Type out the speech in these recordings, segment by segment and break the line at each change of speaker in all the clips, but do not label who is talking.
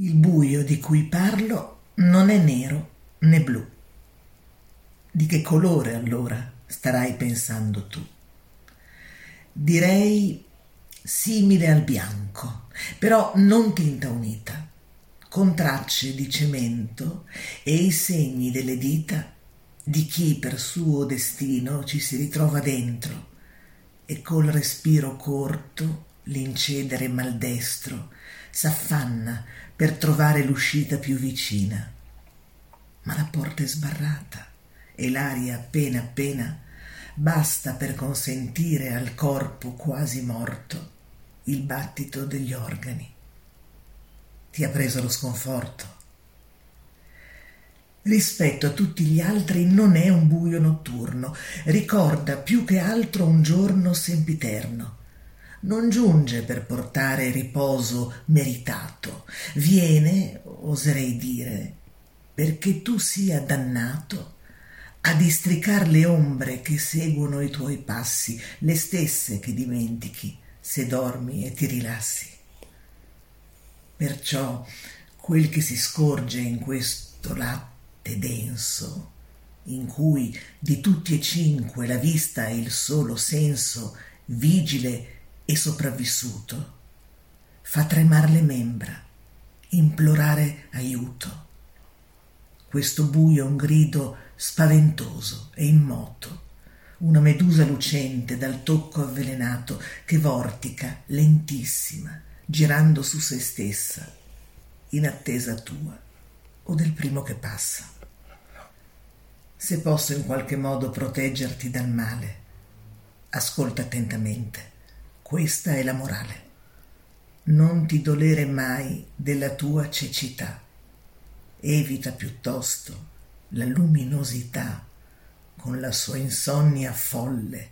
Il buio di cui parlo non è nero né blu. Di che colore allora starai pensando tu? Direi simile al bianco, però non tinta unita, con tracce di cemento e i segni delle dita di chi per suo destino ci si ritrova dentro e col respiro corto, l'incedere maldestro, s'affanna per trovare l'uscita più vicina. Ma la porta è sbarrata e l'aria appena appena basta per consentire al corpo quasi morto il battito degli organi. Ti ha preso lo sconforto. Rispetto a tutti gli altri non è un buio notturno, ricorda più che altro un giorno sempiterno. Non giunge per portare riposo meritato, viene, oserei dire, perché tu sia dannato a districar le ombre che seguono i tuoi passi, le stesse che dimentichi se dormi e ti rilassi. Perciò quel che si scorge in questo latte denso, in cui di tutti e cinque la vista è il solo senso vigile e sopravvissuto, fa tremar le membra, implorare aiuto. Questo buio è un grido spaventoso e immoto una medusa lucente dal tocco avvelenato che vortica lentissima, girando su se stessa, in attesa tua o del primo che passa. Se posso in qualche modo proteggerti dal male, ascolta attentamente. Questa è la morale. Non ti dolere mai della tua cecità. Evita piuttosto la luminosità con la sua insonnia folle,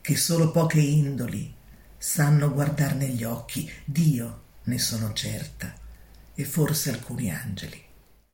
che solo poche indoli sanno guardar negli occhi, Dio ne sono certa, e forse alcuni angeli.